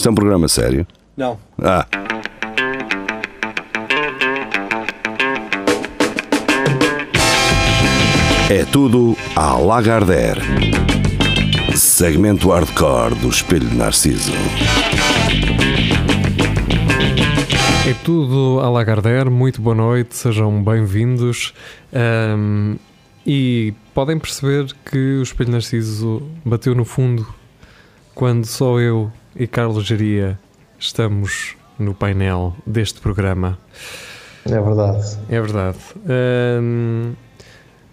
Isto é um programa sério? Não. Ah. É tudo à Lagardère. Segmento hardcore do Espelho de Narciso. É tudo a Lagardère, muito boa noite, sejam bem-vindos. Ahm, e podem perceber que o Espelho Narciso bateu no fundo quando só eu e Carlos Geria estamos no painel deste programa. É verdade. É verdade. Ahm,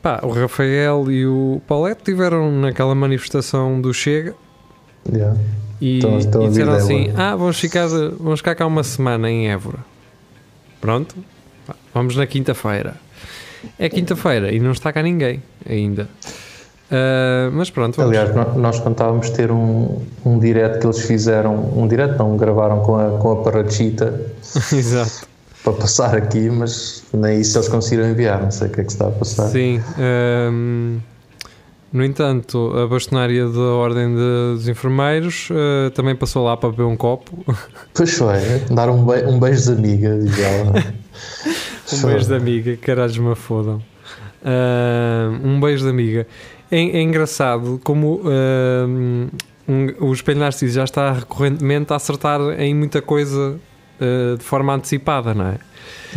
pá, o Rafael e o Paulette tiveram naquela manifestação do Chega Yeah. e, estão e disseram assim. Ah, vamos ficar, vamos ficar cá uma semana em Évora. Pronto, vamos na quinta-feira. É quinta-feira e não está cá ninguém ainda. Ah, mas pronto, vamos. Aliás, nós contávamos ter um, um direct que eles fizeram, um direct não, gravaram com a, com a Parachita Exato. para passar aqui, mas nem isso eles conseguiram enviar, não sei o que é que se está a passar. Sim. ahm, no entanto, a bastonária da Ordem de- dos Enfermeiros ah, também passou lá para beber um copo. Pois foi, dar um, be um beijo de amiga, diz ela. Um beijo de amiga, caralhos me fodam. Ah, um beijo de amiga. É, é engraçado como ah, um- o Espelho Narciso já está recorrentemente a acertar em muita coisa ah, de forma antecipada, não é?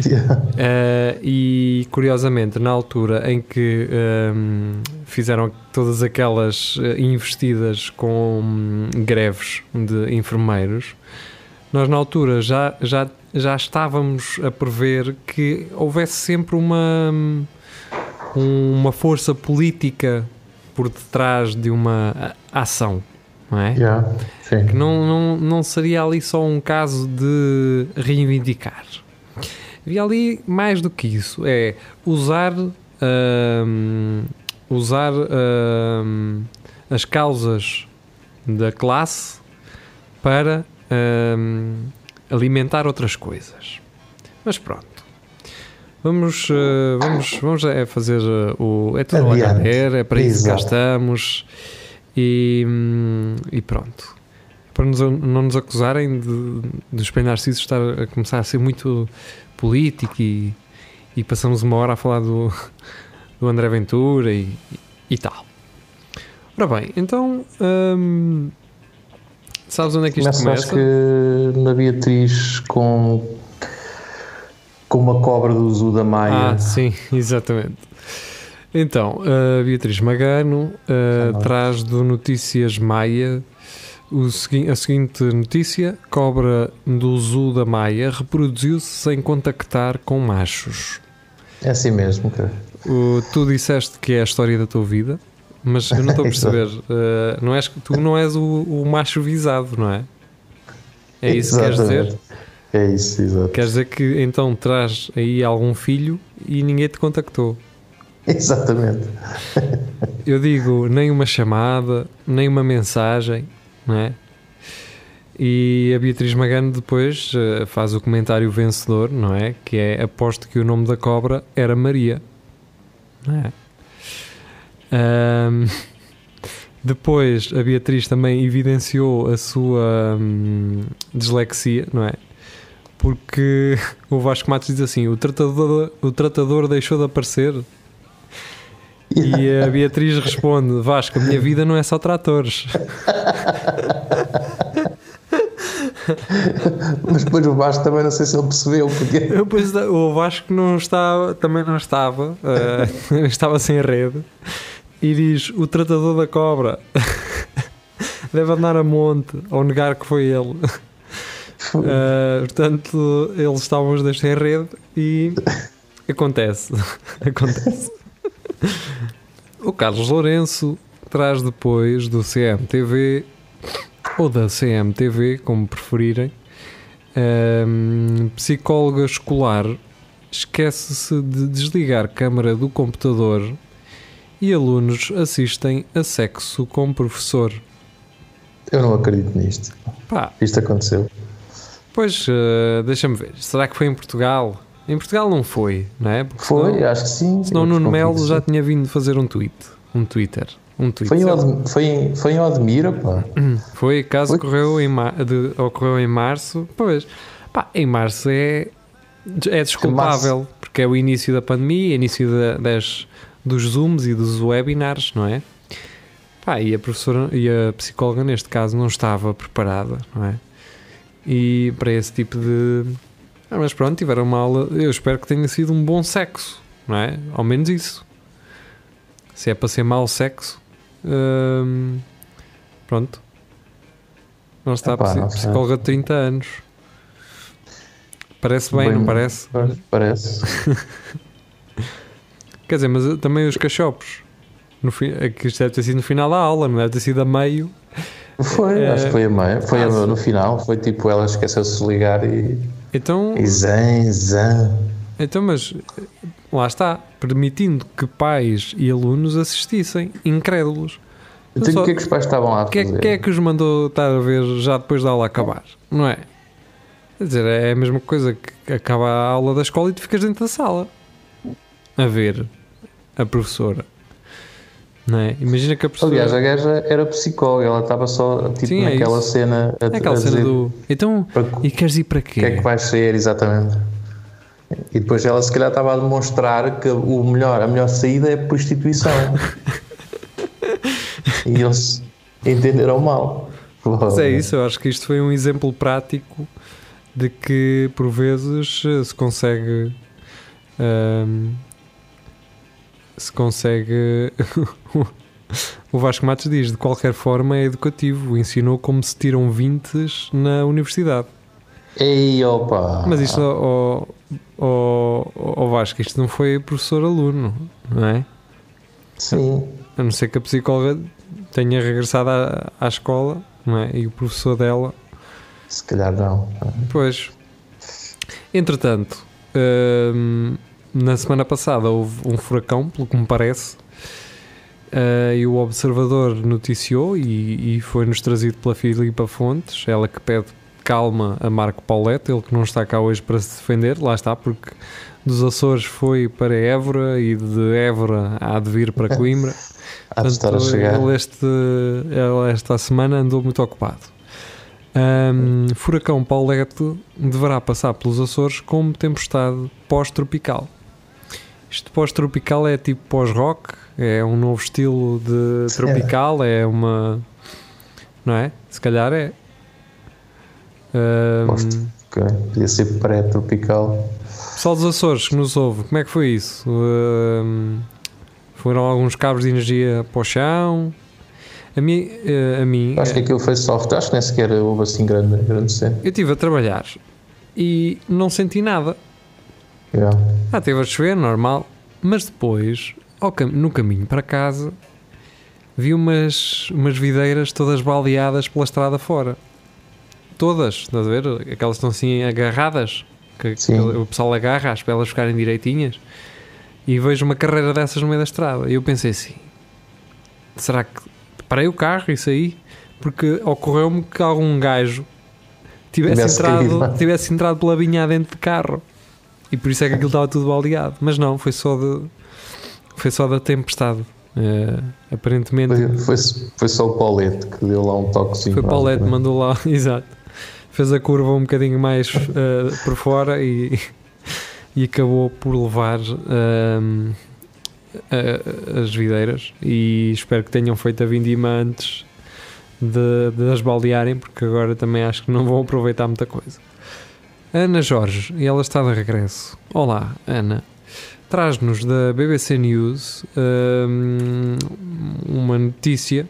Yeah. Uh, e curiosamente, na altura em que um, fizeram todas aquelas uh, investidas com hum, greves de enfermeiros, nós na altura já, já, já estávamos a prever que houvesse sempre uma, hum, uma força política por detrás de uma ação, não é? Yeah, que não, não, não seria ali só um caso de reivindicar. Havia ali mais do que isso, é usar, hum, usar hum, as causas da classe para hum, alimentar outras coisas. Mas pronto. Vamos, eh, vamos, vamos é fazer eh, o. É tudo Adiante. Lagardère, é para isso que cá estamos. E, hum, e pronto. Para nos- não nos acusarem de, de Espelho Narciso estar a começar a ser muito político e, e passamos uma hora a falar do, do André Ventura e, e tal. Ora bem, então. hum, sabes onde é que isto Começa, começa? acho que na Beatriz com, com uma cobra do Zu da Maia. Ah, sim, exatamente. Então, a Beatriz Magano uh, traz do Notícias Maia segui- a seguinte notícia: Cobra do Zoo da Maia reproduziu-se sem contactar com machos. É assim mesmo, cara. O- tu disseste que é a história da tua vida, mas eu não estou a perceber. uh, não és, tu não és o, o macho visado, não é? É isso que queres dizer? É isso, exato. Quer dizer que então traz aí algum filho e ninguém te contactou. Exatamente. Eu digo nem uma chamada, nem uma mensagem, não é? E a Beatriz Magano depois eh, faz o comentário vencedor, não é? Que é aposto que o nome da cobra era Maria, não é? Ahm, depois a Beatriz também evidenciou a sua hum, dislexia, não é? Porque o Vasco Matos diz assim: o tratador, o tratador deixou de aparecer. E a Beatriz responde: Vasco, a minha vida não é só tratores. Mas depois o Vasco também não sei se ele percebeu, porque Eu, pois, o Vasco não estava, também não estava, eh, estava sem rede. E diz: O tratador da cobra deve andar a monte ou negar que foi ele. Eh, portanto, eles estavam os dois sem rede e acontece. acontece. O Carlos Lourenço traz depois do CMTV ou da CMTV, como preferirem, ehm, psicóloga escolar esquece-se de desligar câmara do computador e alunos assistem a sexo com professor. eu não acredito nisto. Pá, Isto aconteceu. Pois eh, deixa-me ver. Será que foi em Portugal? Em Portugal não foi, não é? Porque Foi, senão- acho que sim. Senão Nuno Melo já sim. tinha vindo fazer um tweet, um Twitter, Um tweet. Foi em, seu. Odm- foi, foi em Odmira, pá. Foi, caso Foi? ocorreu em, de- ocorreu em março. Pois, pá, em março é, é desculpável, porque é o início da pandemia, início da- das, dos Zooms e dos webinars, não é? Pá, e a professora e a psicóloga, neste caso, não estava preparada, não é? E para esse tipo de. Ah, mas pronto, tiveram uma aula. Eu espero que tenha sido um bom sexo, não é? Ao menos isso. Se é para ser mau sexo, hum, pronto. Não está Epá, a não psicóloga de 30 anos. Parece bem, não parece? Parece. Quer dizer, mas também os cachopos. No fim, é que isto deve ter sido no final da aula, não deve ter sido a meio. Foi, É. acho que foi a meia. Foi a- sim. no final. Foi tipo, ela esqueceu-se de ligar e. Então, E zan, zan. então, mas lá está, permitindo que pais e alunos assistissem, incrédulos. Então, Só- o que é que os pais estavam lá a Quem é, fazer? quem é que os mandou estar a ver já depois da aula acabar? Não é? Quer dizer, é a mesma coisa que acaba a aula da escola e tu ficas dentro da sala a ver a professora. É? Imagina que a professora. Aliás, a gaja era psicóloga, ela estava só tipo Sim, é naquela isso. cena a, é aquela a cena dizer do. Então, para- e queres ir para o que é que quê? vais sair exatamente. E depois ela se calhar estava a demonstrar que o melhor, a melhor saída é a prostituição. e eles entenderam mal. Mas é isso, eu acho que isto foi um exemplo prático de que por vezes se consegue. ahm, se consegue. o Vasco Matos diz: de qualquer forma é educativo, ensinou como se tiram 20 na universidade. Ei, opa! Mas isto, ao, ao, ao Vasco, isto não foi professor-aluno, não é? Sim. A não ser que a psicóloga tenha regressado à, à escola, não é? E o professor dela Se calhar não. Pois. Entretanto, hum, na semana passada houve um furacão, pelo que me parece, uh, e o Observador noticiou e, e foi-nos trazido pela Filipa Fontes, ela que pede calma a Marco Paulette, ele que não está cá hoje para se defender, lá está, porque dos Açores foi para Évora e de Évora há de vir para Coimbra. Há de estar a chegar. Ele, este, ele esta semana andou muito ocupado. Ahm, furacão Paulette deverá passar pelos Açores como tempestade pós-tropical. Isto pós-tropical é tipo pós-rock, é um novo estilo de tropical, é uma. Não é? Se calhar é. Ahm, Posto. Ok. Podia ser pré-tropical. Pessoal dos Açores que nos ouve, como é que foi isso? Ahm, foram alguns cabos de energia para o chão? A mim, eh, a mim Acho que aquilo foi soft. Acho que nem sequer houve assim grande, grande cena. eu estive a trabalhar e não senti nada. Yeah. Ah, esteve a chover, normal. Mas depois, ao cam- no caminho para casa, vi umas, umas videiras todas baleadas pela estrada fora. Todas, estás a ver? Aquelas que estão assim agarradas, que, que o pessoal agarra para elas ficarem direitinhas. E vejo uma carreira dessas no meio da estrada. E eu pensei assim: será que parei o carro e saí? Porque ocorreu-me que algum gajo tivesse Tivesse entrado, caído. tivesse entrado pela vinha dentro de carro. E por isso é que aquilo estava tudo baleado. Mas não, foi só, de, foi só da tempestade. Eh, aparentemente Foi, foi, foi só o Paulete que deu lá um toquezinho. foi Paulette, basicamente. mandou lá, exato. Fez a curva um bocadinho mais eh, por fora e, e acabou por levar a- as videiras. E espero que tenham feito a vindima antes de, de as baldearem, porque agora também acho que não vão aproveitar muita coisa. Ana Jorge, e ela está de regresso. Olá, Ana. Traz-nos da BBC News ehm, uma notícia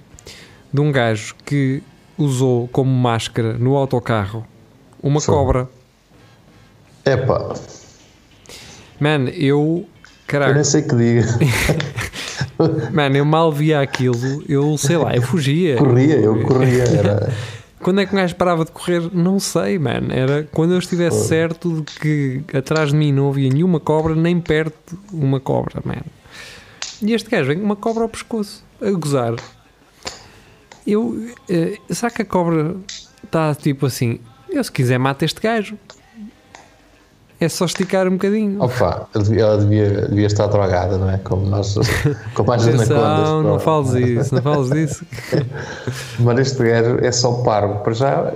de um gajo que usou como máscara no autocarro uma Só. cobra. Epá, Man, eu. eu nem Caraca, sei que diga. man, eu mal via aquilo, eu sei lá, eu fugia. Corria, eu corria. Era... Quando é que um gajo parava de correr? Não sei, man. Era quando eu estivesse Foda. certo de que atrás de mim não havia nenhuma cobra, nem perto uma cobra, man. E este gajo vem com uma cobra ao pescoço, a gozar. Eu. eh, será que a cobra está tipo assim? Eu, se quiser, mata este gajo. É só esticar um bocadinho. Opa, ela devia, devia, estar drogada, não é? Como nós, como as Atenção, anacondas. não pá. fales isso, não fales disso. Mas este gajo é só parvo. Para já,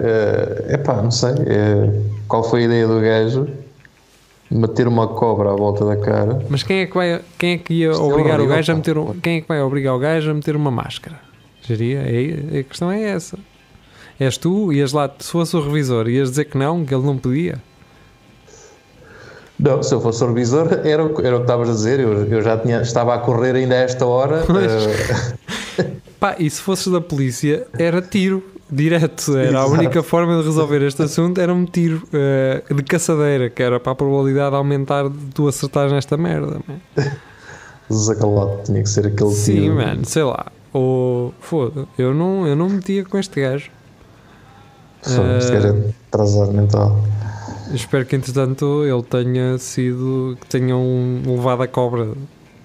é pá, não sei. eh, qual foi a ideia do gajo? Meter uma cobra à volta da cara. Mas quem é que vai, quem é que ia Isto é obrigar o horrível, gajo a meter um, quem é que vai obrigar o gajo a meter uma máscara? Geria? É, a questão é essa. És tu, ias lá, se fosse o revisor, ias dizer que não, que ele não podia. Não, se eu fosse o revisor, era, o que- era o que estavas a dizer. Eu, eu já tinha, estava a correr ainda a esta hora. eh, Pá, e se fosses da polícia, era tiro, direto. Era a Exato. única forma de resolver este assunto, era um tiro eh, de caçadeira, que era para a probabilidade aumentar de tu acertares nesta merda. man. Zacalote, tinha que ser aquele Sim, tiro. mano, sei lá. Ou foda, eu não, eu não metia com este gajo. Foda, Este Eh, gajo é atrasado mental. Espero que entretanto ele tenha sido. que tenham levado a cobra.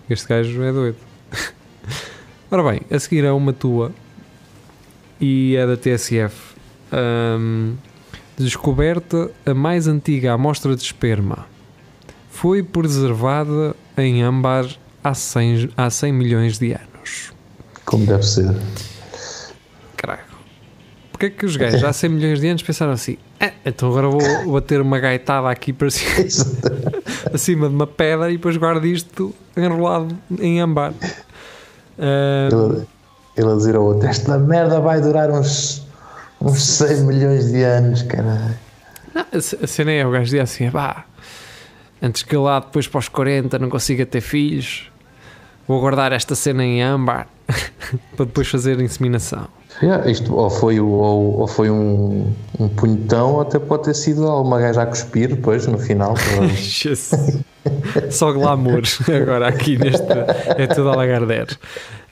Este gajo é doido. Ora bem, a seguir é uma tua e é da TSF. Ahm, descoberta a mais antiga amostra de esperma. Foi preservada em âmbar há 100, há 100 milhões de anos. Como deve ser. Porquê é que os gajos há 100 milhões de anos pensaram assim? "Ah, então agora vou bater uma gaitada aqui para cima, acima de uma pedra e depois guardo isto enrolado em ambar. Ah, Ele, a dizer ao outro: Esta merda vai durar uns, uns 100 milhões de anos, caralho. a cena é, o gajo dizia assim, pá, antes que eu lá depois para os 40 não consiga ter filhos, vou guardar esta cena em âmbar para depois fazer inseminação. Yeah, isto ou foi, ou, ou foi um, um punhetão, ou até pode ter sido alguma gaja a cuspir depois, no final. Só glamour agora aqui neste é tudo a lagarder.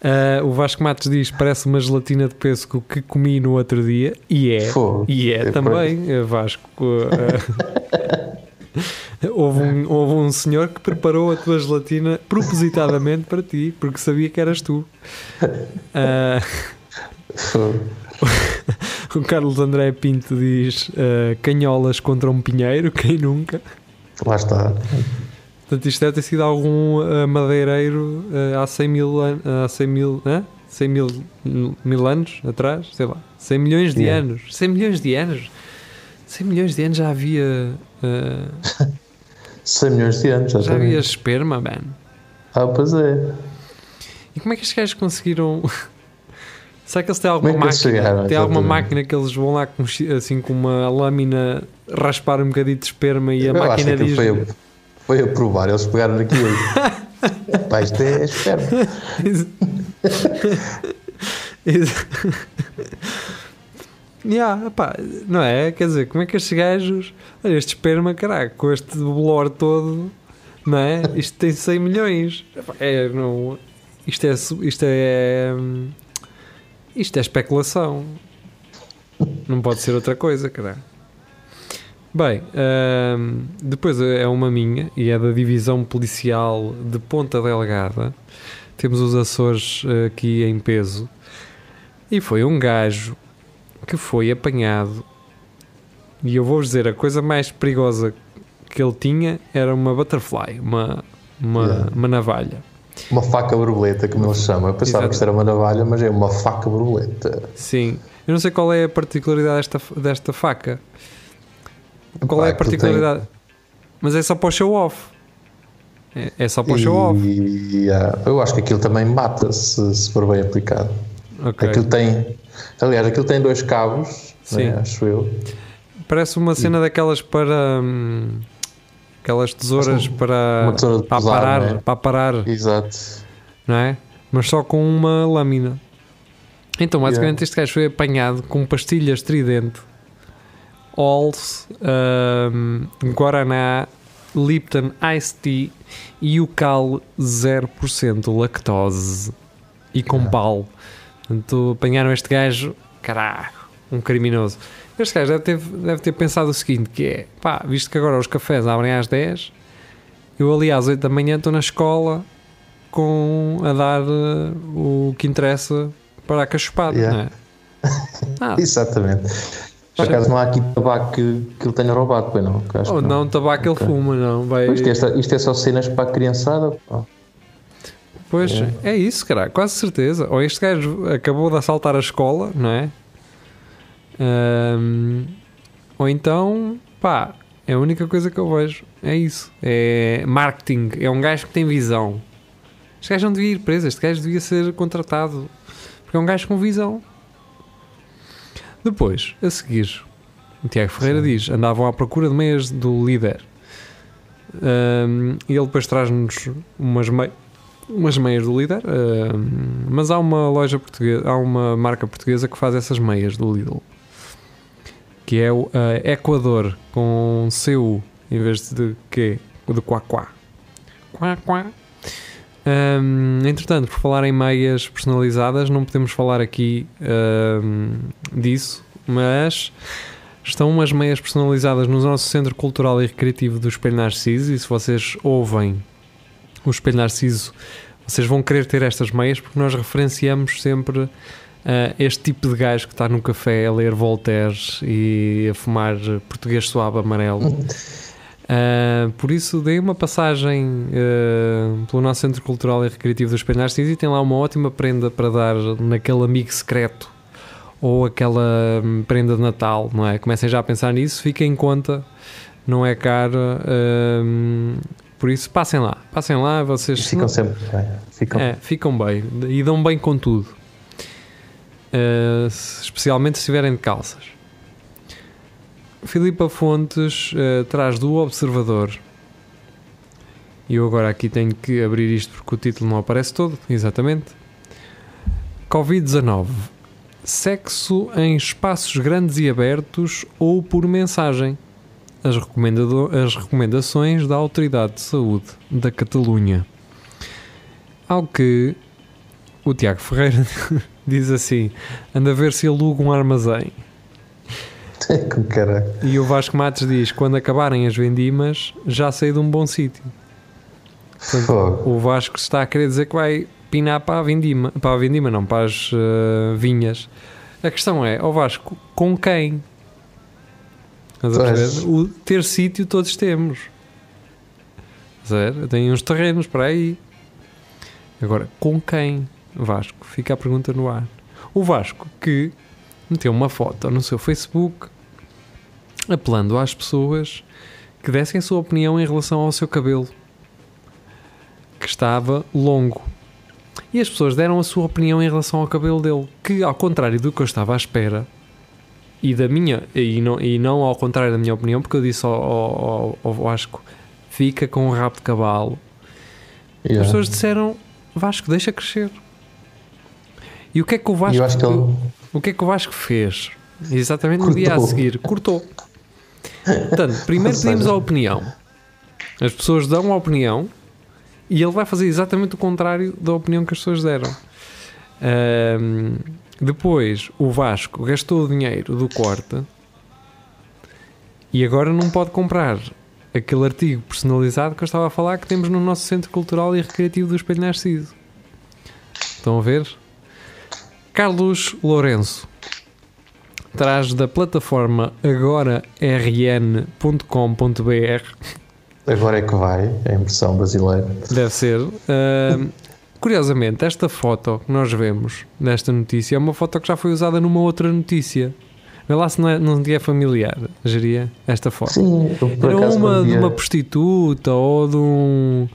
Ah, o Vasco Matos diz parece uma gelatina de pêssego que comi no outro dia e é, e é É também eh, Vasco ah, houve, um, houve um senhor que preparou a tua gelatina propositadamente para ti porque sabia que eras tu Fogo. O Carlos André Pinto diz ah, canholas contra um pinheiro quem nunca Lá está. Portanto, isto deve ter sido algum ah, madeireiro ah, há 100 mil anos, há 100 mil, hã? 100 mil, mil anos atrás, sei lá, 100 milhões de Yeah. anos, 100 milhões de anos, 100 milhões de anos já havia, ah, 100 milhões de anos, já, já havia esperma, man. Ah, pois é. E como é que estes gajos conseguiram? Será que eles têm alguma é máquina? chegaram, tem alguma máquina que eles vão lá com, assim com uma lâmina raspar um bocadinho de esperma e a Eu máquina diz. foi a, foi a provar, eles pegaram naquilo. Pá, isto é esperma. Yeah, pá, não é? Quer dizer, como é que estes gajos, olha, este esperma, caraca, com este bolor todo, não é? Isto tem 100 milhões. É, não, isto é, isto é, hum, isto é especulação. Não pode ser outra coisa, caralho. Bem, hum, depois é uma minha e é da Divisão Policial de Ponta Delgada. Temos os Açores eh, aqui em peso. E foi um gajo que foi apanhado. E eu vou-vos dizer, a coisa mais perigosa que ele tinha era uma butterfly, uma, uma, Yeah. uma navalha. Uma faca borboleta, como eles chamam. Eu pensava Exato. que isto era uma navalha, mas é uma faca borboleta. Sim. Eu não sei qual é a particularidade desta, desta faca. Qual é a particularidade? Mas é só para o show off. É, é só para o show off. E ah, eu acho que aquilo também mata se, se for bem aplicado. Ok. Aquilo tem. Aliás, aquilo tem dois cabos, Sim. né, acho eu. Parece uma cena daquelas para. hum, aquelas tesouras para. tesoura para pesar, é? Para parar. Exato. não é? Mas só com uma lâmina. Então, basicamente, Yeah. este gajo foi apanhado com pastilhas tridente, Halls, um, Guaraná, Lipton Ice Tea e o cal 0% lactose e com Yeah. pau. Portanto, apanharam este gajo, caraca, um criminoso. Este gajo deve ter, deve ter pensado o seguinte, que é, pá, visto que agora os cafés abrem às 10, eu ali às 8 da manhã estou na escola com a dar eh, o que interessa para a cachupada, Yeah. não é? Ah, Exatamente. Por acaso não há aqui tabaco que, que ele tenha roubado, pois não? que Ou que não, tabaco Ok. ele fuma, não. Vai... Isto, é, isto é só cenas para a criançada. pá. Pois, é isso, cara, quase certeza. Ou este gajo acabou de assaltar a escola, não é? Ahm, ou então, pá, é a única coisa que eu vejo. É isso. É marketing. É um gajo que tem visão. Este gajo não devia ir preso. Este gajo devia ser contratado. Porque é um gajo com visão. Depois, a seguir, o Tiago Ferreira diz: andavam à procura de meias do líder. Ahm, e ele depois traz-nos umas meias umas meias do líder, ahm, mas há uma loja portuguesa, há uma marca portuguesa que faz essas meias do Lidl, que é o ah, Equador com CU em vez de Q, o de Quá Quá. Quá Quá. Ahm, entretanto, por falar em meias personalizadas, não podemos falar aqui ahm, disso, mas estão umas meias personalizadas no nosso Centro Cultural e Recreativo do Espelho Narciso e se vocês ouvem o Espelho Narciso, vocês vão querer ter estas meias porque nós referenciamos sempre ah, este tipo de gajo que está no café a ler Voltaire e a fumar português suave amarelo. Ah, por isso, dei uma passagem ah, pelo nosso Centro Cultural e Recreativo do Espelho Narciso e tem lá uma ótima prenda para dar naquele amigo secreto ou aquela hum, prenda de Natal, não é? Comecem já a pensar nisso, fiquem em conta, não é caro. hum, por isso, passem lá, passem lá, vocês Ficam sempre bem. Ficam. é, ficam bem e dão bem com tudo. Se- especialmente se estiverem de calças. Filipa Fontes uh, traz do Observador. E eu agora aqui tenho que abrir isto porque o título não aparece todo. Exatamente. Covid-19. Sexo em espaços grandes e abertos ou por mensagem. As, as recomendações da Autoridade de Saúde da Catalunha. Ao que o Tiago Ferreira diz assim: anda a ver se aluga um armazém. E o Vasco Matos diz: quando acabarem as vendimas, já sei de um bom sítio. Portanto. O Vasco está a querer dizer que vai pinar para a vindima, para a vindima, não, para as eh, vinhas. A questão é, ó Vasco, com quem? O ter sítio todos temos. Tem uns terrenos para aí. Agora, com quem? Vasco, fica a pergunta no ar. O Vasco que meteu uma foto no seu Facebook apelando às pessoas que dessem a sua opinião em relação ao seu cabelo que estava longo. E as pessoas deram a sua opinião em relação ao cabelo dele, que ao contrário do que eu estava à espera, e da minha, e não, e não ao contrário da minha opinião, porque eu disse ao, ao, ao Vasco, fica com um rabo de cavalo. Yeah. As pessoas disseram, Vasco, deixa crescer. E o que é que o Vasco, que ele. o que é que o Vasco fez? Exatamente no dia a Cortou. seguir, cortou. Portanto, primeiro pedimos a opinião. As pessoas dão a opinião e ele vai fazer exatamente o contrário da opinião que as pessoas deram. Ahm, depois, o Vasco gastou o dinheiro do corte e agora não pode comprar aquele artigo personalizado que eu estava a falar que temos no nosso Centro Cultural e Recreativo do Espelho Narciso. Estão a ver? Carlos Lourenço traz da plataforma agorarn.com.br Agora é que vai, é a impressão brasileira. Deve ser. Ahm, curiosamente, esta foto que nós vemos nesta notícia é uma foto que já foi usada numa outra notícia. Vê lá se não, é, não lhe é familiar, geria, esta foto. Sim, por Era uma de uma prostituta ou de um.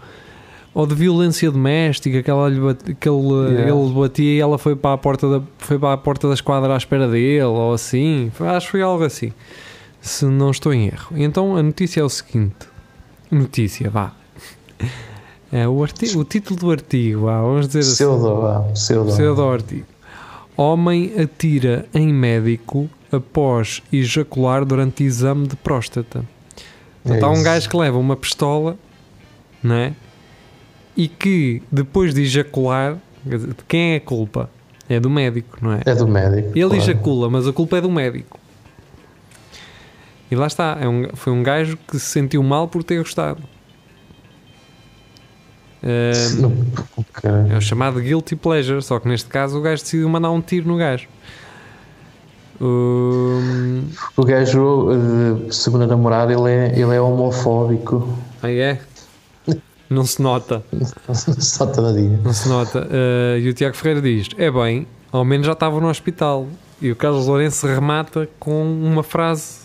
Ou de violência doméstica que, ela lhe bate- que ele, Yeah. ele batia e ela foi para, a porta da, foi para a porta da esquadra à espera dele, ou assim. Acho que foi algo assim. Se não estou em erro. Então a notícia é o seguinte: Notícia, vá. É, o, artigo, o título do artigo, vá, vamos dizer assim. Pseudo, vá, pseudo. Pseudo artigo. Homem atira em médico após ejacular durante exame de próstata. Portanto, É há um gajo que leva uma pistola, não é? E que depois de ejacular, de quem é a culpa? É do médico, não é? É do médico. Ele claro. ejacula, mas a culpa é do médico. E lá está, é um- foi um gajo que se sentiu mal por ter gostado. Caralho. é o chamado guilty pleasure, só que neste caso o gajo decidiu mandar um tiro no gajo. Hum, O gajo, eh, segundo a namorada, ele é, ele é homofóbico. aí é? Não se nota. Só todo dia. Não se nota. Eh, e o Tiago Ferreira diz: É bem, ao menos já estava no hospital. E o Carlos Lourenço remata com uma frase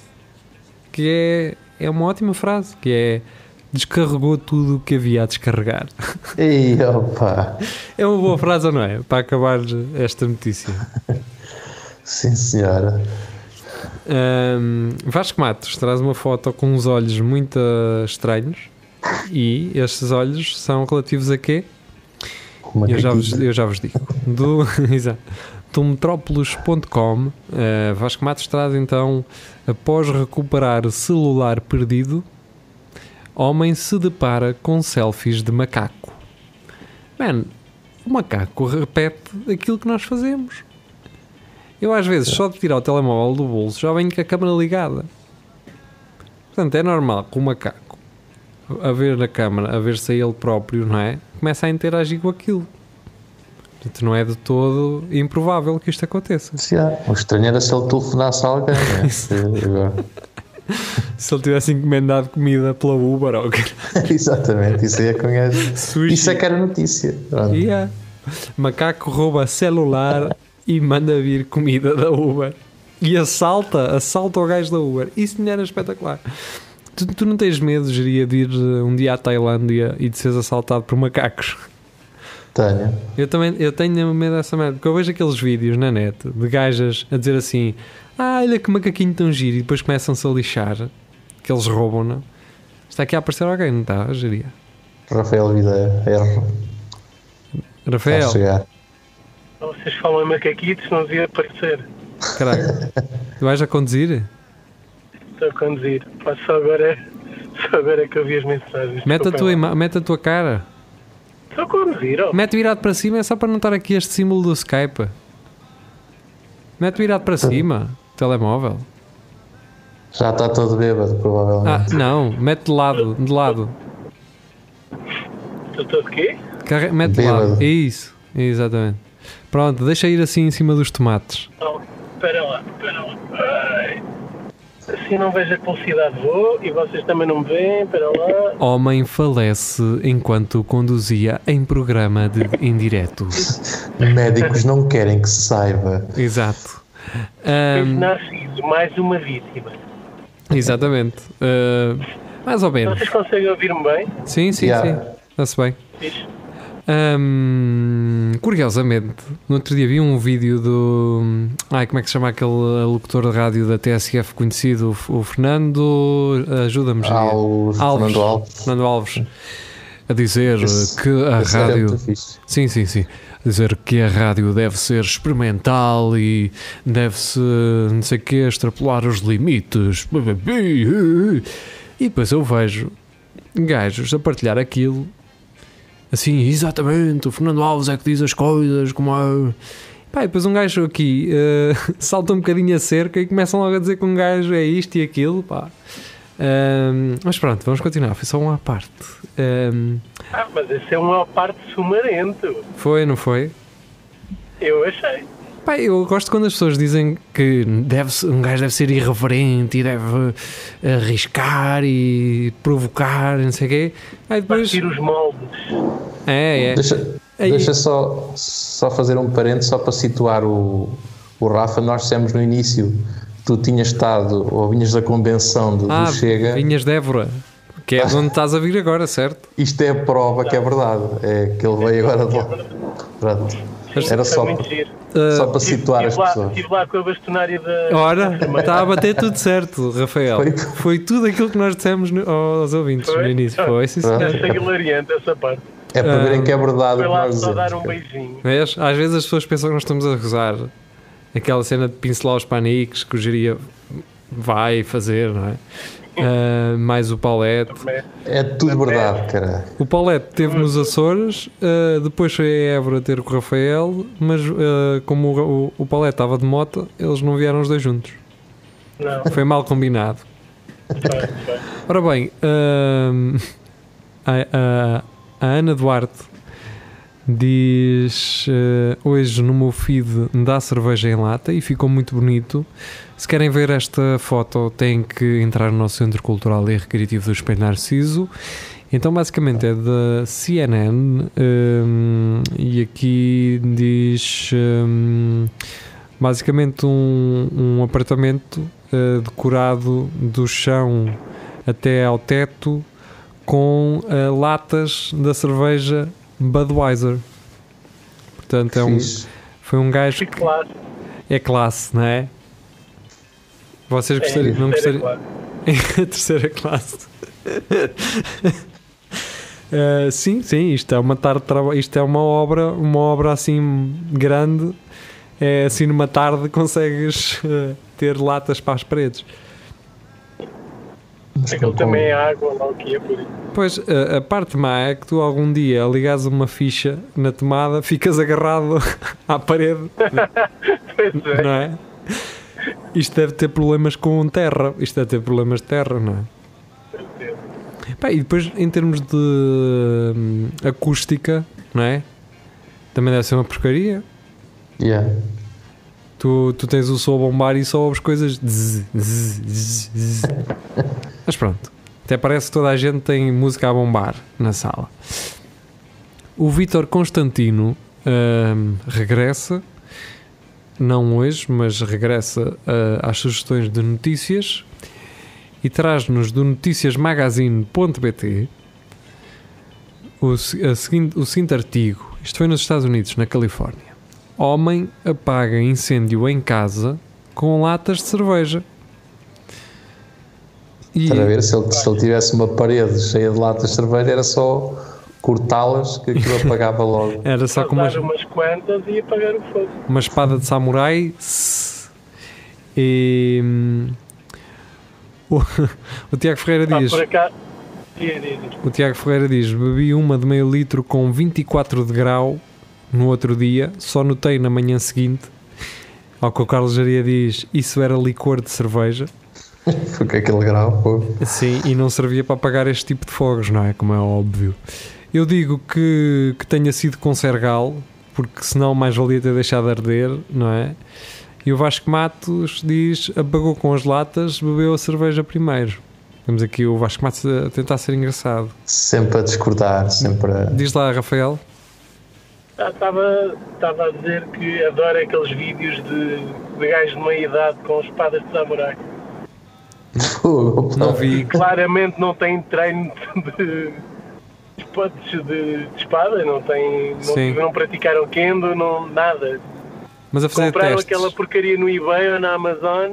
que é, é uma ótima frase, que é descarregou tudo o que havia a descarregar. Ei, opa. É uma boa frase não é? Para acabar esta notícia. Sim, senhora. Ahm, Vasco Matos traz uma foto com uns olhos muito estranhos e estes olhos são relativos a quê? Uma Eu já, vos, eu já vos digo. Do, exato. do metrópolis.com, eh, Vasco Matos traz então, após recuperar celular perdido, homem se depara com selfies de macaco. Man, o macaco repete aquilo que nós fazemos. Eu às vezes, só de tirar o telemóvel do bolso, já venho com a câmera ligada. Portanto, é normal que o macaco, a ver na câmara, a ver se é ele próprio, não é? Começa a interagir com aquilo. Portanto, não é de todo improvável que isto aconteça. Já. O estranho era se ele telefonasse a alguém. Né? Se- ele tivesse encomendado comida pela Uber ou Exatamente, isso aí é sushi. Isso é que era notícia. Yeah. Macaco rouba celular e manda vir comida da Uber. E assalta, assalta o gajo da Uber. Isso não era espetacular. Tu, tu não tens medo, geria, de ir eh, um dia à Tailândia e de seres assaltado por macacos? Tenho. Eu também eu tenho medo dessa merda, porque eu vejo aqueles vídeos na net de gajas a dizer assim: Ah, olha que macaquinho tão giro, e depois começam-se a lixar, que eles roubam, não? Está aqui a aparecer alguém, não está? Geria. Rafael Videira. Erro. A Rafael. Vocês falam em macaquitos, não devia aparecer. caralho, tu vais a conduzir? Estou a conduzir. Pá, só agora, só agora é que eu vi as mensagens. Mete a, tua, ima- mete a tua cara. Estou a conduzir, ó. Mete virado para cima, é só para não estar aqui este símbolo do Skype. Mete virado para cima, telemóvel. Já está todo bêbado, Ah, provavelmente. não, mete de lado, de lado. Estou todo quê? Carre- Mete de Bêbado. lado. Isso, exatamente. Pronto, deixa ir assim em cima dos tomates. Não, espera lá, espera lá. Assim não vejo a velocidade vou e vocês também não me veem, espera lá. Homem falece enquanto conduzia em programa de indireto. Médicos não querem que se saiba. Exato. Ahm, Narciso, mais uma vítima. exatamente. Ah, mais ou menos. Vocês conseguem ouvir-me bem? Sim, sim, Yeah. sim. Está-se bem. Ahm, curiosamente, no outro dia vi um vídeo do. Ai, como é que se chama aquele locutor de rádio da TSF conhecido? O Fernando. Ajuda-me. Ao Alves. Fernando Alves. Fernando Alves. A dizer Esse- que a rádio. Sim, sim, sim. Dizer que a rádio deve ser experimental e deve-se, não sei o quê, extrapolar os limites. E depois eu vejo gajos a partilhar aquilo assim, exatamente, o Fernando Alves é que diz as coisas, como é. Pá, depois um gajo aqui eh, salta um bocadinho a cerca e começam logo a dizer que um gajo é isto e aquilo, pá. Ahm, mas pronto, vamos continuar. Foi só uma à parte. Ahm, Ah, mas esse é um ao parte sumarento. foi, não foi? Eu achei. Pá, eu gosto quando as pessoas dizem que deve um gajo deve ser irreverente e deve arriscar e provocar, não sei o quê. Aí depois. Partir os moldes. É, é. Deixa, Aí- deixa só, só fazer um parente só para situar o, o Rafa. Nós dissemos no início tu tinhas estado ou vinhas da convenção do, do Ah, Chega. Vinhas de Évora, que é de onde estás a vir agora, certo? Isto é a prova que é verdade. É que ele veio agora de lá. Pronto. Era Foi só, muito giro. só para Tive- situar tive as lá, pessoas. Estive lá com a bastonária da. Ora, está a bater tudo certo, Rafael. Foi. Foi tudo aquilo que nós dissemos no- aos ouvintes Foi? no início. Foi, sim, Pronto. senhor. Achei hilariante essa parte. É para verem que é verdade o Foi lá só dar um beijinho. Vês? Às vezes as pessoas pensam que nós estamos a gozar. Aquela cena de pincelar os paniques que o geria vai fazer, não é? Ah, mais o Paulette. É tudo verdade, cara. O Paulette esteve nos Açores, ah, depois foi a Évora ter com o Rafael, mas ah, como o, o, o Paulette estava de moto, eles não vieram os dois juntos. Não, Foi mal combinado. Ora bem, a, a- a Ana Duarte Diz eh, hoje no meu feed dá cerveja em lata e ficou muito bonito. Se querem ver esta foto, têm que entrar no nosso Centro Cultural e Recreativo do Espelho Narciso. Então, basicamente, é da CNN hum, e aqui diz hum, basicamente um, um apartamento eh, decorado do chão até ao teto com eh, latas da cerveja Budweiser. Portanto, é um, Fixe. foi um gajo Que que classe. é classe, não é? Vocês É, gostariam, não terceira gostariam? classe. a terceira classe. Eh, sim, sim, isto é uma tarde de trabalho, isto é uma obra, uma obra assim grande. É assim numa tarde consegues eh, ter latas para as paredes. Aquilo também é água, lá o que é por isso. Pois a, a parte má é que tu algum dia ligas uma ficha na tomada, ficas agarrado à parede, Pois é. não é? Isto deve ter problemas com terra, isto deve ter problemas de terra, não é? Pá, e depois, em termos de hum, acústica, não é? Também deve ser uma porcaria. Yeah. Tu, tu tens o som a bombar e só ouves coisas. zzz, zzz, zzz. Mas pronto. Até parece que toda a gente tem música a bombar na sala. O Vítor Constantino hum, regressa, não hoje, mas regressa ah, às sugestões de notícias e traz-nos do noticiasmagazine.bt o, o seguinte artigo. Isto foi nos Estados Unidos, na Califórnia. Homem apaga incêndio em casa com latas de cerveja. E, Para ver se ele, se ele tivesse uma parede cheia de latas de cerveja, era só cortá-las que aquilo apagava logo. era só com uma, dar umas quantas e apagar o fogo. uma espada de samurai. E hum, o, o Tiago Ferreira Ah, diz. O Tiago Ferreira diz: Bebi uma de meio litro com 24 de grau no outro dia, só notei na manhã seguinte. Ao que o Carlos Jaria diz: Isso era licor de cerveja. Porque aquele grau, pô. Sim, e não servia para apagar este tipo de fogos, não é? Como é óbvio. Eu digo que, que tenha sido com Sergal, porque senão mais valia ter deixado de arder, não é? E o Vasco Matos diz: apagou com as latas, bebeu a cerveja primeiro. Temos aqui o Vasco Matos a tentar ser engraçado. Sempre a discordar, sempre a. Diz lá, Rafael. Estava estava a dizer que adora aqueles vídeos de, de gajos de meia idade com espadas de samurai. Não vi. Claramente não tem treino de, de de, espada, não, tem, Sim. não, não praticaram kendo, não, nada. Mas a fazer Compraram testes. aquela porcaria no eBay ou na Amazon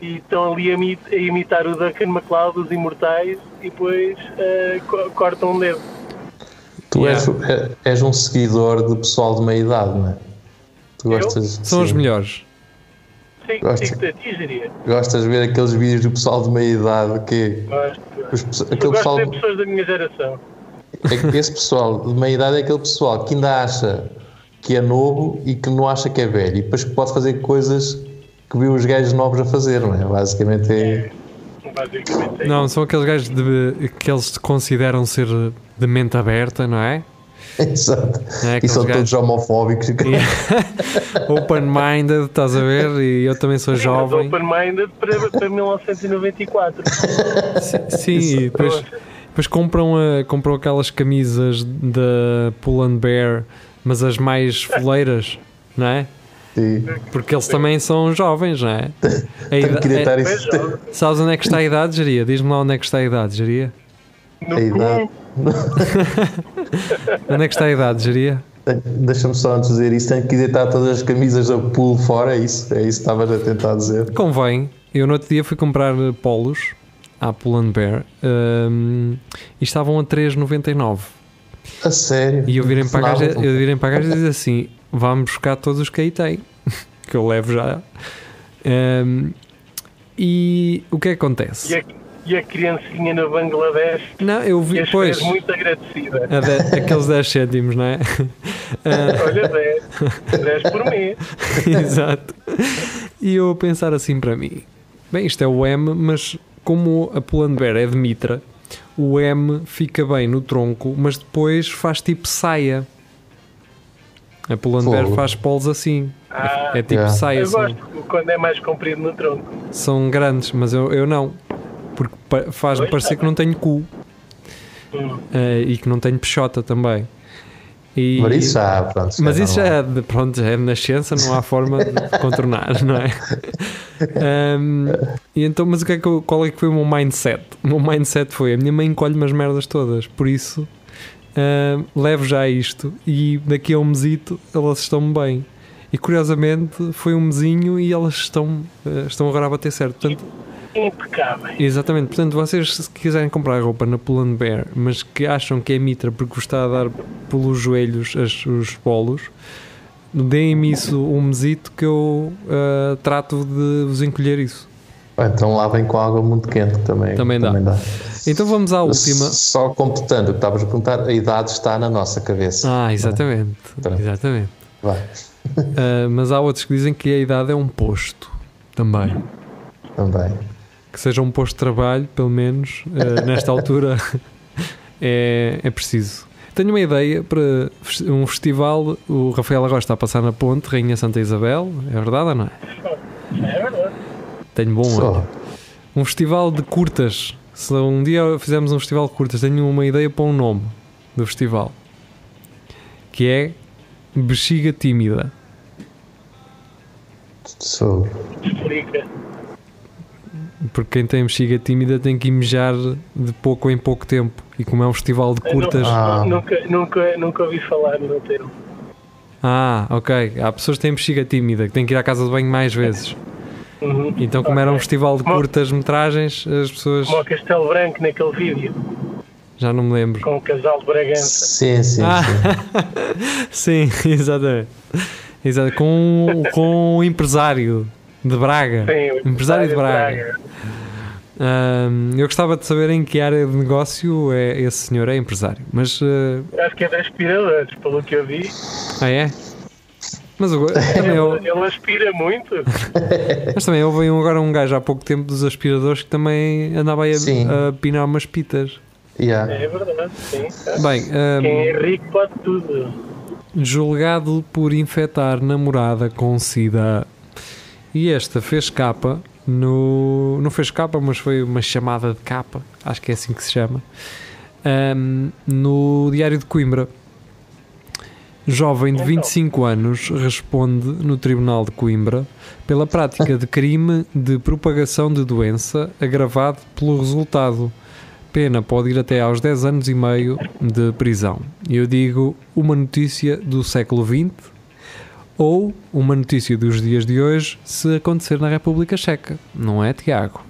e estão ali a, imi- a imitar o Duncan MacLeod, os imortais, e depois eh, co- cortam um dedo. Tu Yeah. és, é- és um seguidor de pessoal de meia idade, não é? Tu Eu? gostas, São os sim. melhores. Sim, ti, diria. Gostas de ver aqueles vídeos do pessoal de meia idade que. Gosto. Os, aquele gosto pessoal, de ver pessoas da minha geração. é que esse pessoal de meia idade é aquele pessoal que ainda acha que é novo e que não acha que é velho e depois que pode fazer coisas que viu os gajos novos a fazer, não é? Basicamente é. Basicamente é Não, são aqueles gajos de, que eles consideram ser de mente aberta, não é? Exato. É E são gajos- todos homofóbicos. Open-minded, estás a ver? E eu também sou Sim, jovem. open-minded para, para 1994. Sim, e depois, depois compram, a- compram aquelas camisas da Pull and Bear, mas as mais foleiras, não é? Sim. Porque eles também são jovens, não é? A Tenho ida- que deitar é- sabes onde é que está a idade, Geria? Diz-me lá onde é que está a idade, Geria. No A idade. Onde é que está a idade, Geria? Deixa-me só antes dizer isso. Tenho que deitar todas as camisas da pool fora. É isso? É isso que estavas a tentar dizer. Convém. Eu no outro dia fui comprar polos à Pull and Bear hum, e estavam a 3,99. A sério. E eu virem para a gaja, eu virem para a gaja e dizer assim: vamos buscar todos os que aí tem, que eu levo já. Hum, e o que é que acontece? e, a, e a criancinha no Bangladesh Não, eu vi, as pois, fez muito agradecida. a de- aqueles 10 cêntimos, não é? Olha, 10. 10 por mês. Exato. E eu a pensar assim para mim: bem, isto é o M, mas como a Pull and Bear é de mitra, o M fica bem no tronco, mas depois faz tipo saia. A Pull&Bear faz polos assim. Ah, É tipo Yeah. saia, eu são, gosto quando é mais comprido no tronco. são grandes, mas eu, eu não. Porque faz-me parecer tá que não tenho cu Hum. eh, e que não tenho peixota também. E, Mas isso já, pronto. Mas é isso já é, de, pronto, já é de nascença, não há forma de contornar, não é? Ahm, e então, mas o que é que eu- qual é que foi o meu mindset? O meu mindset foi: a minha mãe encolhe-me as merdas todas, por isso ahm, levo já isto e daqui a um mesito elas estão bem. E curiosamente foi um mesinho e elas estão, eh, estão agora a bater certo. Portanto, Impecáveis. Exatamente, portanto, vocês se quiserem comprar roupa na Pull Bear, mas que acham que é mitra porque vos está a dar pelos joelhos as- os polos, deem-me isso um mesito que eu ah, trato de vos encolher isso. Ou Então lavem com água muito quente também. Também dá. Então vamos à última. Só completando o que estavas a perguntar, a idade está na nossa cabeça. Ah, exatamente, Pronto. exatamente. Vai, Ah, mas há outros que dizem que a idade é um posto também. também. Que seja um posto de trabalho, pelo menos, ah, nesta altura, é, é preciso. Tenho uma ideia para um festival. O Rafael agora está a passar na ponte, Rainha Santa Isabel. É verdade ou não é? É verdade. Tenho bom olho. Só. Um festival de curtas. Se um dia fizermos um festival de curtas, tenho uma ideia para um nome do festival. Que é Bexiga Tímida. Sou. Explica. Porque quem tem bexiga tímida tem que mijar de pouco em pouco tempo. E como é um festival de curtas. Ah. Nunca, nunca, nunca ouvi falar no termo. Ah, ok. Há pessoas que têm bexiga tímida, que têm que ir à casa de banho mais vezes. Uhum. Então, como era um festival de Como- curtas metragens, as pessoas. Como o Castelo Branco naquele vídeo, Já não me lembro. com o casal de Bragança. Sim, sim, Ah. sim. Sim, exatamente. Exato. Com, com o empresário de Braga. Sim, o Empresário de Braga. Ahm, eu gostava de saber em que área de negócio é esse senhor é empresário. Mas. ah, Acho que é de aspiradores, pelo que eu vi. ah, é? Mas, o- também, eu, Ele, ele aspira muito. mas também houve um- agora um gajo há pouco tempo dos aspiradores que também andava aí a, a pinar umas pitas. Yeah. É verdade, sim. Bem, ahm, Quem é rico pode tudo. julgado por infectar namorada com SIDA. E esta fez capa no. Não fez capa, mas foi uma chamada de capa, acho que é assim que se chama, ahm, no Diário de Coimbra. Jovem de Então. 25 anos responde no Tribunal de Coimbra pela prática de crime de propagação de doença agravado pelo resultado. Pena pode ir até aos 10 anos e meio de prisão. E eu digo uma notícia do século XX ou uma notícia dos dias de hoje se acontecer na República Checa, não é, Tiago?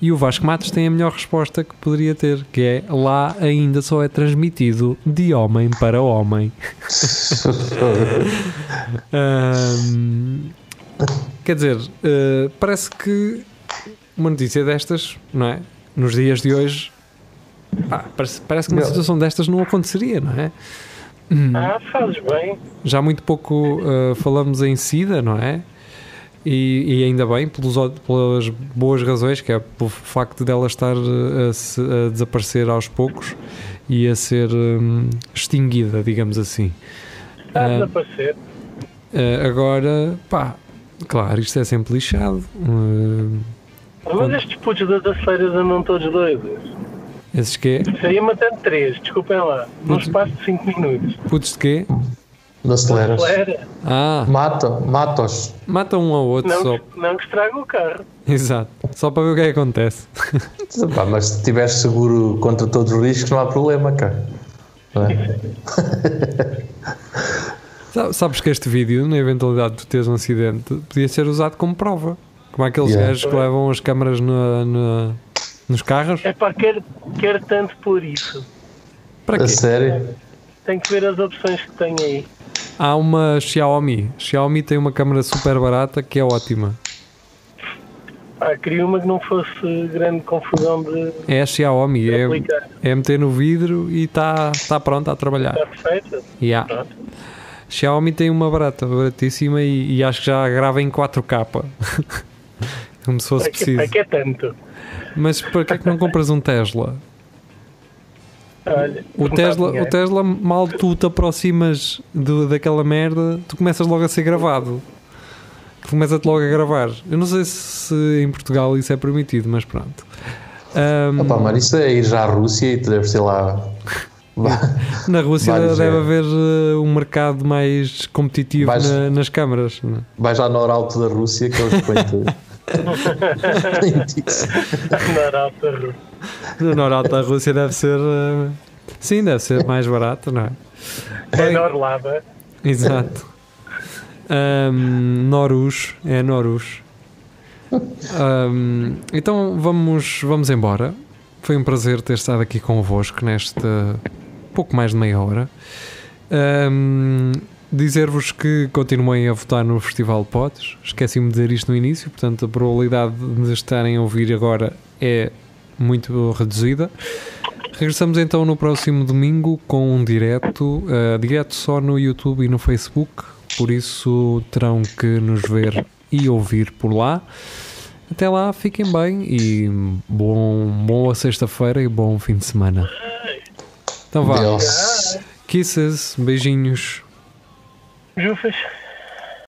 E o Vasco Matos tem a melhor resposta que poderia ter, que é lá ainda só é transmitido de homem para homem. Ahm, quer dizer, eh, parece que uma notícia destas, não é? Nos dias de hoje, pá, parece, parece que uma situação destas não aconteceria, não é? Hum. Ah, fazes bem. Já muito pouco eh, falamos em SIDA, não é? E, e ainda bem, pelos, pelas boas razões, que é pelo facto dela estar eh, a, se- a desaparecer aos poucos e a ser hum, extinguida, digamos assim. Está a Ah. desaparecer. Eh, agora, pá, claro, isto é sempre lixado. Eh, Mas estes putos das aceiras andam todos doidos. Esses quê? Saía matando três, desculpem lá. Num espaço de 5 minutos. Putos de quê? Não aceleras. Acelera. Ah, Mata, mata-os. mata um ao outro Não, só. que- não que estraga o carro. Exato. Só para ver o que é que acontece. Pá, mas se tiveres seguro contra todos os riscos, não há problema, cara. Não é? Sa- Sabes que este vídeo, na eventualidade de tu teres um acidente, podia ser usado como prova. Como aqueles Yeah. gajos que levam as câmaras na- na- nos carros. É pá, quero, quero tanto por isso. Para A quê? sério? Tenho que ver as opções que tem aí. Há uma Xiaomi. Xiaomi tem uma câmara super barata que é ótima. Pá, queria uma que não fosse grande confusão de É a Xiaomi. É, é meter no vidro e está tá pronta a trabalhar. Está perfeita? Yeah. Pronto. Xiaomi tem uma barata, baratíssima e, e acho que já grava em 4K. Como se fosse preciso. para que é tanto? Mas para que é que não compras um Tesla? Olha, O Tesla, o. Tesla, mal tu te aproximas do- daquela merda, tu começas logo a ser gravado. Começa-te logo a gravar. Eu não sei se em Portugal isso é permitido, mas pronto. Ahm, Opa, mano, isso é ir já à Rússia e tu deves ter lá. na Rússia vários deve é. haver eh, um mercado mais competitivo Vais- na- nas câmaras. é? Vais lá no Oralto da Rússia que eles põem-te. Arauta Rússia. No norte da Rússia deve ser. eh, sim, deve ser mais barato, não é? É Bem, Orlada. Exato. Ahm, Norus, é Norus. Ahm, então vamos, vamos embora. Foi um prazer ter estado aqui convosco nesta pouco mais de meia hora. Ahm, Dizer-vos que continuem a votar no Festival Potes. Esqueci-me de dizer isto no início, portanto a probabilidade de estarem a ouvir agora é muito reduzida. Regressamos então no próximo domingo com um direto, uh, direto só no YouTube e no Facebook, por isso terão que nos ver e ouvir por lá. Até lá, fiquem bem e bom, boa sexta-feira e bom fim de semana. Então vá, Deus. kisses, beijinhos. Je vous fais.